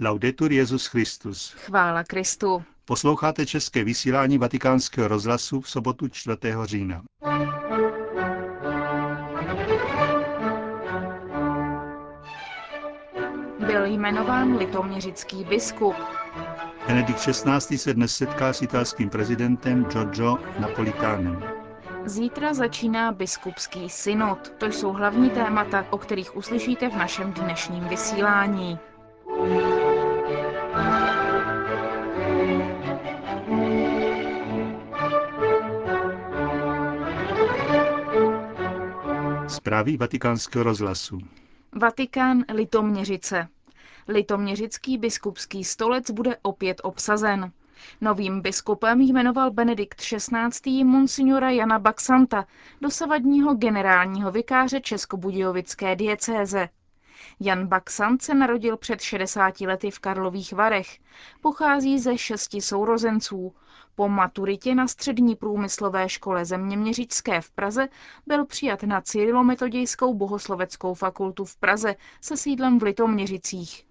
Laudetur Jezus Christus. Chvála Kristu. Posloucháte české vysílání Vatikánského rozhlasu v sobotu 4. října. Byl jmenován litoměřický biskup. Benedikt XVI. se dnes setká s italským prezidentem Giorgio Napolitánem. Zítra začíná biskupský synod. To jsou hlavní témata, o kterých uslyšíte v našem dnešním vysílání. Zprávy vatikánského rozhlasu. Vatikán Litoměřice. Litoměřický biskupský stolec bude opět obsazen. Novým biskupem jmenoval Benedikt XVI. monsignora Jana Baxanta, dosavadního generálního vikáře Českobudějovické diecéze. Jan Baxant se narodil před 60 lety v Karlových Varech. Pochází ze šesti sourozenců. Po maturitě na střední průmyslové škole zeměměřičské v Praze byl přijat na Cyrilometodějskou bohosloveckou fakultu v Praze se sídlem v Litoměřicích.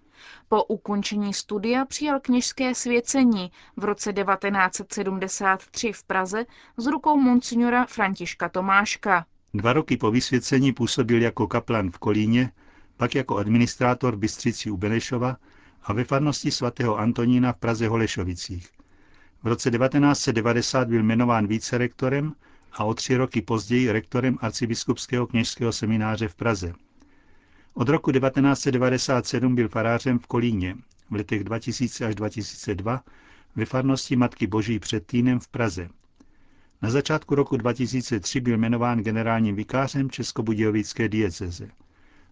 Po ukončení studia přijal kněžské svěcení v roce 1973 v Praze z rukou monsignora Františka Tomáška. Dva roky po vysvěcení působil jako kaplan v Kolíně, pak jako administrátor Bystřici u Benešova a ve farnosti svatého Antonína v Praze Holešovicích. V roce 1990 byl jmenován vícerektorem a o tři roky později rektorem arcibiskupského kněžského semináře v Praze. Od roku 1997 byl farářem v Kolíně, v letech 2000 až 2002 ve farnosti Matky Boží před Týnem v Praze. Na začátku roku 2003 byl jmenován generálním vikářem Českobudějovické dieceze.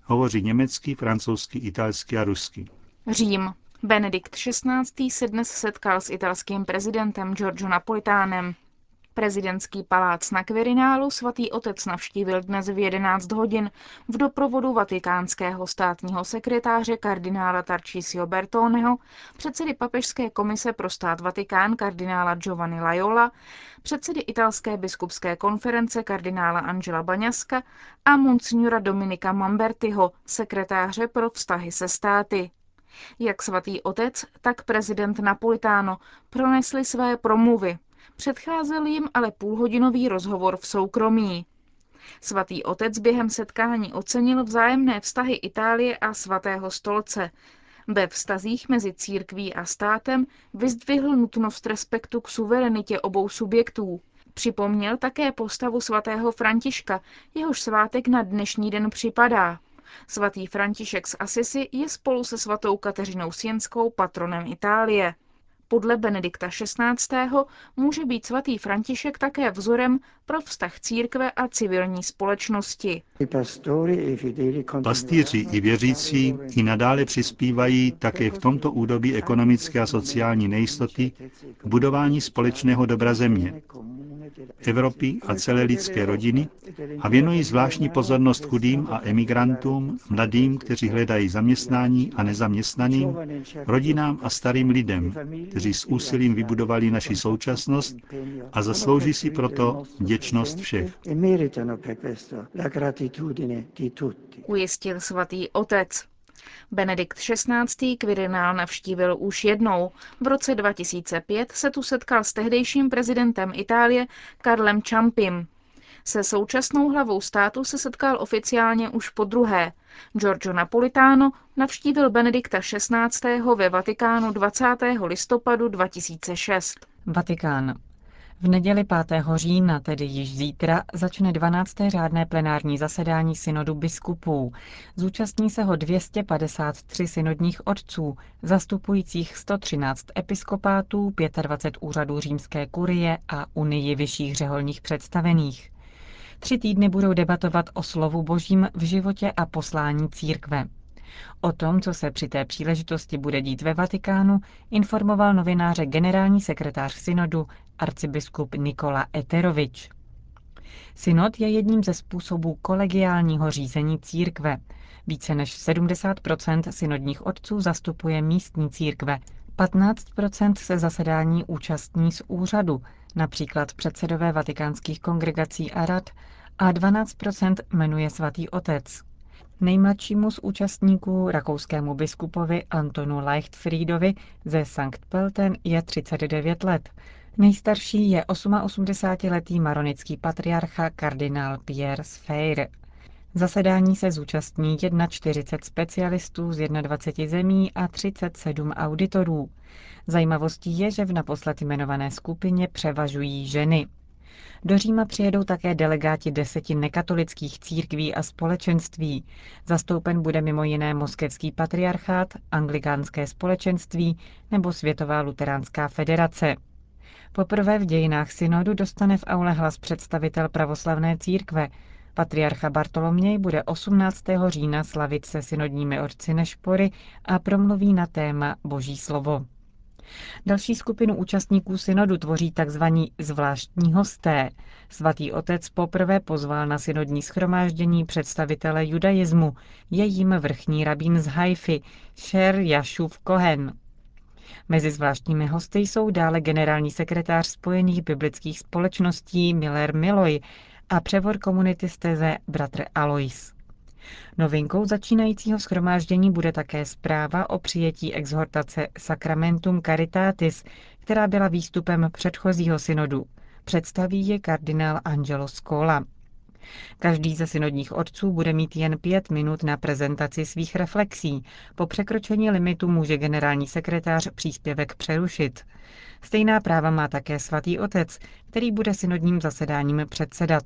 Hovoří německy, francouzsky, italsky a rusky. Řím. Benedikt XVI. se dnes setkal s italským prezidentem Giorgio Napolitánem. Prezidentský palác na Quirinálu svatý otec navštívil dnes v 11 hodin v doprovodu vatikánského státního sekretáře kardinála Tarcisio Bertoneho, předsedy Papežské komise pro stát Vatikán kardinála Giovanni Lajola, předsedy italské biskupské konference kardinála Angela Baňaska a monsignora Dominika Mambertiho, sekretáře pro vztahy se státy. Jak svatý otec, tak prezident Napolitáno pronesli své promluvy, Předcházel jim ale půlhodinový rozhovor v soukromí. Svatý otec během setkání ocenil vzájemné vztahy Itálie a svatého stolce. Ve vztazích mezi církví a státem vyzdvihl nutnost respektu k suverenitě obou subjektů. Připomněl také postavu svatého Františka, jehož svátek na dnešní den připadá. Svatý František z Asisi je spolu se svatou Kateřinou Sienskou patronem Itálie. Podle Benedikta XVI. může být svatý František také vzorem pro vztah církve a civilní společnosti. Pastýři i věřící i nadále přispívají také v tomto údobí ekonomické a sociální nejistoty k budování společného dobra země, Evropy a celé lidské rodiny a věnují zvláštní pozornost chudým a emigrantům, mladým, kteří hledají zaměstnání a nezaměstnaným, rodinám a starým lidem, kteří s úsilím vybudovali naši současnost a zaslouží si proto vděčnost všech. Ujistil svatý otec. Benedikt XVI. Quirinál navštívil už jednou. V roce 2005 se tu setkal s tehdejším prezidentem Itálie Karlem Čampim. Se současnou hlavou státu se setkal oficiálně už po druhé. Giorgio Napolitano navštívil Benedikta XVI. ve Vatikánu 20. listopadu 2006. Vatikán. V neděli 5. října, tedy již zítra, začne 12. řádné plenární zasedání synodu biskupů. Zúčastní se ho 253 synodních otců, zastupujících 113 episkopátů, 25 úřadů římské kurie a unii vyšších řeholních představených. Tři týdny budou debatovat o slovu božím v životě a poslání církve. O tom, co se při té příležitosti bude dít ve Vatikánu, informoval novináře generální sekretář synodu arcibiskup Nikola Eterovič. Synod je jedním ze způsobů kolegiálního řízení církve. Více než 70% synodních otců zastupuje místní církve, 15% se zasedání účastní z úřadu, například předsedové vatikánských kongregací a rad, a 12% jmenuje svatý otec. Nejmladšímu z účastníků, rakouskému biskupovi Antonu Leichtfriedovi ze Sankt Pelten je 39 let. Nejstarší je 88-letý maronický patriarcha kardinál Pierre Sfeir. Zasedání se zúčastní 41 specialistů z 21 zemí a 37 auditorů. Zajímavostí je, že v naposled jmenované skupině převažují ženy. Do Říma přijedou také delegáti deseti nekatolických církví a společenství. Zastoupen bude mimo jiné moskevský patriarchát, anglikánské společenství nebo Světová luteránská federace. Poprvé v dějinách synodu dostane v aule hlas představitel pravoslavné církve. Patriarcha Bartoloměj bude 18. října slavit se synodními otci Nešpory a promluví na téma Boží slovo. Další skupinu účastníků synodu tvoří tzv. zvláštní hosté. Svatý otec poprvé pozval na synodní schromáždění představitele judaismu, je jim vrchní rabín z Haify, Sher Yashuv Kohen. Mezi zvláštními hosty jsou dále generální sekretář Spojených biblických společností Miller Miloy a převor komunity steze bratr Alois. Novinkou začínajícího schromáždění bude také zpráva o přijetí exhortace Sacramentum Caritatis, která byla výstupem předchozího synodu. Představí je kardinál Angelo Scola. Každý ze synodních otců bude mít jen pět minut na prezentaci svých reflexí. Po překročení limitu může generální sekretář příspěvek přerušit. Stejná práva má také svatý otec, který bude synodním zasedáním předsedat.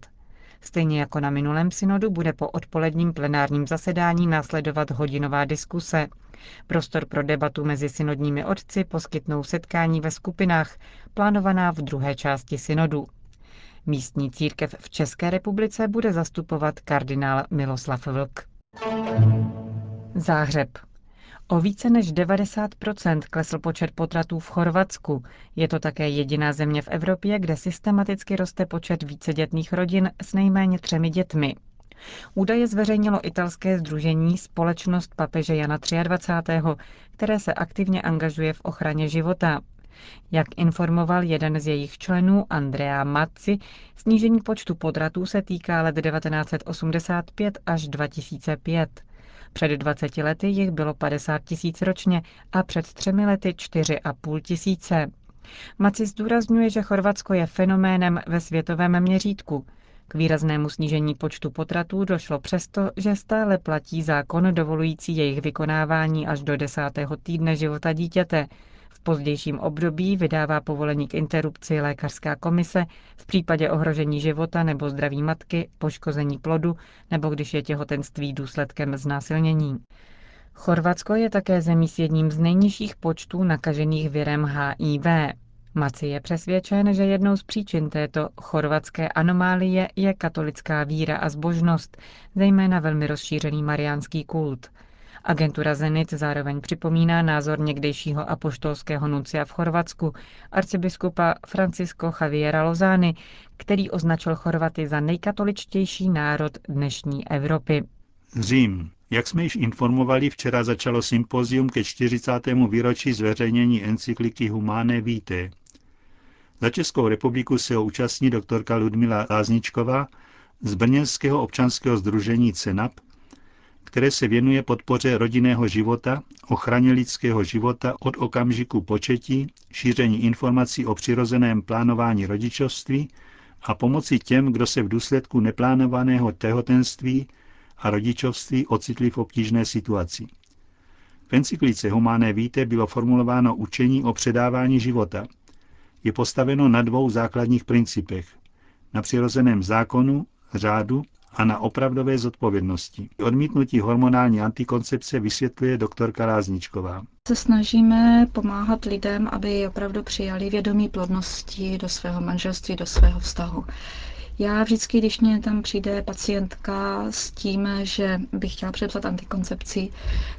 Stejně jako na minulém synodu bude po odpoledním plenárním zasedání následovat hodinová diskuse. Prostor pro debatu mezi synodními otci poskytnou setkání ve skupinách, plánovaná v druhé části synodu. Místní církev v České republice bude zastupovat kardinál Miloslav Vlk. Záhřeb. O více než 90% klesl počet potratů v Chorvatsku. Je to také jediná země v Evropě, kde systematicky roste počet vícedětných rodin s nejméně třemi dětmi. Údaje zveřejnilo italské združení Společnost papeže Jana 23., které se aktivně angažuje v ochraně života. Jak informoval jeden z jejich členů, Andrea Mazzi, snížení počtu potratů se týká let 1985 až 2005. Před 20 lety jich bylo 50 tisíc ročně a před třemi lety 4,5 tisíce. Maci zdůrazňuje, že Chorvatsko je fenoménem ve světovém měřítku. K výraznému snížení počtu potratů došlo přesto, že stále platí zákon dovolující jejich vykonávání až do desátého týdne života dítěte, pozdějším období vydává povolení k interrupci lékařská komise v případě ohrožení života nebo zdraví matky, poškození plodu nebo když je těhotenství důsledkem znásilnění. Chorvatsko je také zemí s jedním z nejnižších počtů nakažených virem HIV. Maci je přesvědčen, že jednou z příčin této chorvatské anomálie je katolická víra a zbožnost, zejména velmi rozšířený mariánský kult – Agentura Zenit zároveň připomíná názor někdejšího apoštolského nuncia v Chorvatsku, arcibiskupa Francisco Javiera Lozány, který označil Chorvaty za nejkatoličtější národ dnešní Evropy. Řím. Jak jsme již informovali, včera začalo sympozium ke 40. výročí zveřejnění encykliky Humane Vitae. Za Českou republiku se ho účastní doktorka Ludmila Lázničková z Brněnského občanského združení CENAP, které se věnuje podpoře rodinného života, ochraně lidského života od okamžiku početí, šíření informací o přirozeném plánování rodičovství a pomoci těm, kdo se v důsledku neplánovaného tehotenství a rodičovství ocitli v obtížné situaci. V encyklice Humane Víte bylo formulováno učení o předávání života. Je postaveno na dvou základních principech. Na přirozeném zákonu, řádu a na opravdové zodpovědnosti. Odmítnutí hormonální antikoncepce vysvětluje doktorka Lázničková. Se snažíme pomáhat lidem, aby opravdu přijali vědomí plodnosti do svého manželství, do svého vztahu. Já vždycky, když mě tam přijde pacientka s tím, že bych chtěla přepsat antikoncepci,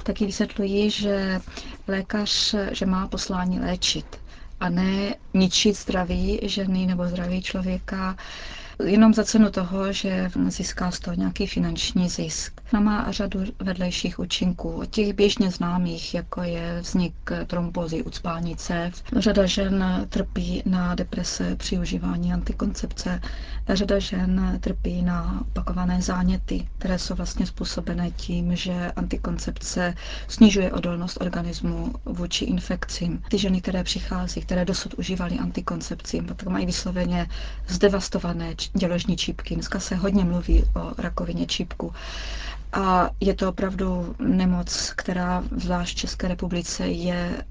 tak ji vysvětluji, že lékař, že má poslání léčit a ne ničit zdraví ženy nebo zdraví člověka jenom za cenu toho, že získá z toho nějaký finanční zisk. No má řadu vedlejších účinků, těch běžně známých, jako je vznik trombozy, ucpání cév. Řada žen trpí na deprese při užívání antikoncepce. Řada žen trpí na opakované záněty, které jsou vlastně způsobené tím, že antikoncepce snižuje odolnost organismu vůči infekcím. Ty ženy, které přichází, které dosud užívaly antikoncepci, tak mají vysloveně zdevastované děložní čípky. Dneska se hodně mluví o rakovině čípku. A je to opravdu nemoc, která zvlášť v České republice je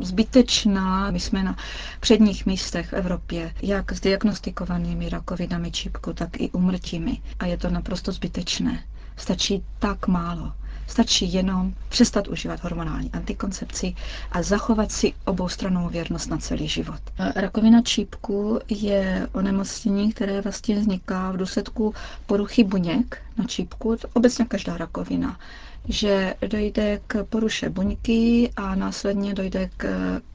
zbytečná. My jsme na předních místech v Evropě, jak s diagnostikovanými rakovinami čípku, tak i umrtími. A je to naprosto zbytečné. Stačí tak málo. Stačí jenom přestat užívat hormonální antikoncepci a zachovat si oboustrannou věrnost na celý život. Rakovina čípku je onemocnění, které vlastně vzniká v důsledku poruchy buněk na čípku, obecně každá rakovina že dojde k poruše buňky a následně dojde k,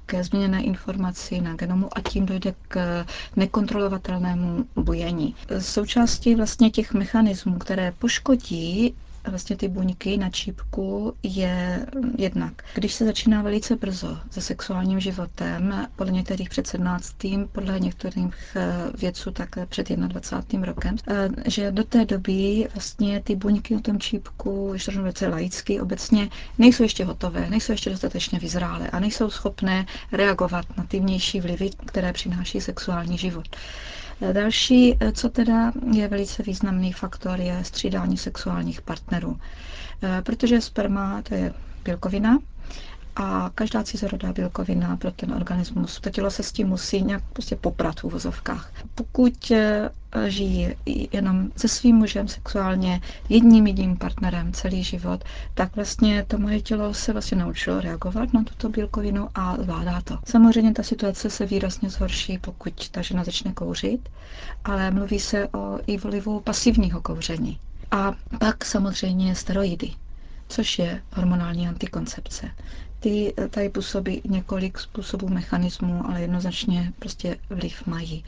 ke změněné informaci na genomu a tím dojde k nekontrolovatelnému bujení. Součástí vlastně těch mechanismů, které poškodí vlastně ty buňky na čípku je jednak, když se začíná velice brzo se sexuálním životem, podle některých před 17. podle některých eh, vědců také před 21. rokem, eh, že do té doby vlastně ty buňky na tom čípku, když to velice laicky, obecně nejsou ještě hotové, nejsou ještě dostatečně vyzrálé a nejsou schopné reagovat na ty vnější vlivy, které přináší sexuální život. Další, co teda je velice významný faktor, je střídání sexuálních partnerů. Eh, protože sperma to je bílkovina a každá cizorodá bílkovina pro ten organismus, to tělo se s tím musí nějak prostě poprat v uvozovkách. Pokud eh, žijí jenom se svým mužem sexuálně, jedním jedním partnerem celý život, tak vlastně to moje tělo se vlastně naučilo reagovat na tuto bílkovinu a zvládá to. Samozřejmě ta situace se výrazně zhorší, pokud ta žena začne kouřit, ale mluví se o i vlivu pasivního kouření. A pak samozřejmě steroidy což je hormonální antikoncepce. Ty tady působí několik způsobů mechanismů, ale jednoznačně prostě vliv mají.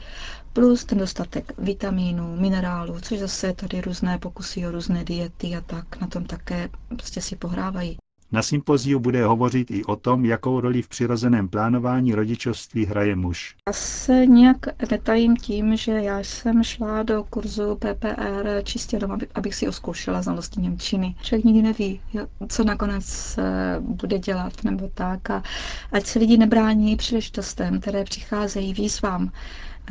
Plus ten dostatek vitamínů, minerálů, což zase tady různé pokusy o různé diety a tak na tom také prostě si pohrávají. Na sympoziu bude hovořit i o tom, jakou roli v přirozeném plánování rodičovství hraje muž. Já se nějak netajím tím, že já jsem šla do kurzu PPR čistě doma, abych si oskoušela znalosti Němčiny. Člověk nikdy neví, co nakonec eh, bude dělat nebo tak. A ať se lidi nebrání příležitostem, které přicházejí výzvám,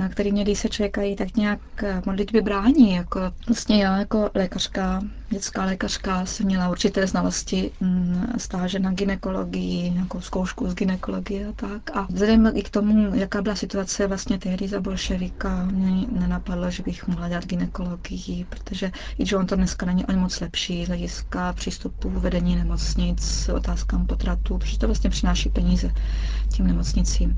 který mě, když se čekají, tak nějak eh, modlitby brání. Jako, vlastně já jako lékařka, dětská lékařka jsem měla určité znalosti mm, stáže na ginekologii, nějakou zkoušku z ginekologie a tak. A vzhledem i k tomu, jaká byla situace vlastně tehdy za bolševika, mě nenapadlo, že bych mohla dělat ginekologii, protože i že on to dneska není ani moc lepší z hlediska přístupu vedení nemocnic, otázkám potratů, protože to vlastně přináší peníze těm nemocnicím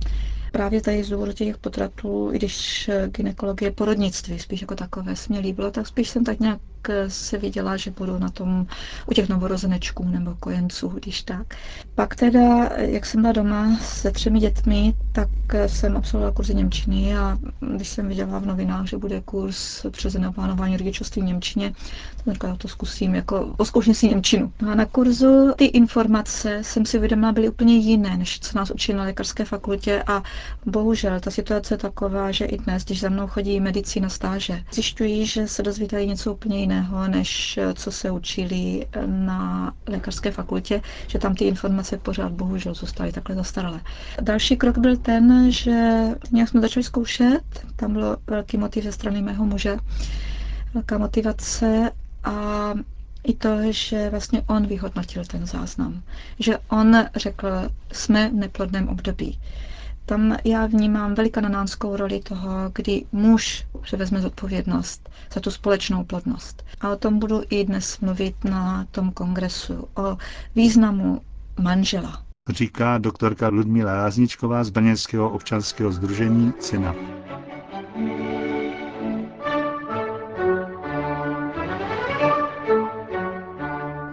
právě tady z těch potratů, i když gynekologie porodnictví spíš jako takové se mě líbilo, tak spíš jsem tak nějak se viděla, že budu na tom u těch novorozenečků nebo kojenců, když tak. Pak teda, jak jsem byla doma se třemi dětmi, tak jsem absolvovala kurzy Němčiny a když jsem viděla v novinách, že bude kurz přirozeného plánování rodičovství v Němčině, tak říkala, to zkusím, jako oskouším si Němčinu. No a na kurzu ty informace jsem si uvědomila, byly úplně jiné, než co nás učí na lékařské fakultě a bohužel ta situace je taková, že i dnes, když za mnou chodí medici na stáže, zjišťují, že se dozvídají něco úplně jiného jiného, než co se učili na lékařské fakultě, že tam ty informace pořád bohužel zůstaly takhle zastaralé. Další krok byl ten, že nějak jsme začali zkoušet, tam byl velký motiv ze strany mého muže, velká motivace a i to, že vlastně on vyhodnotil ten záznam. Že on řekl, jsme v neplodném období. Tam já vnímám velikananánskou roli toho, kdy muž převezme zodpovědnost za tu společnou plodnost. A o tom budu i dnes mluvit na tom kongresu, o významu manžela. Říká doktorka Ludmila Lázničková z Brněnského občanského združení CINA.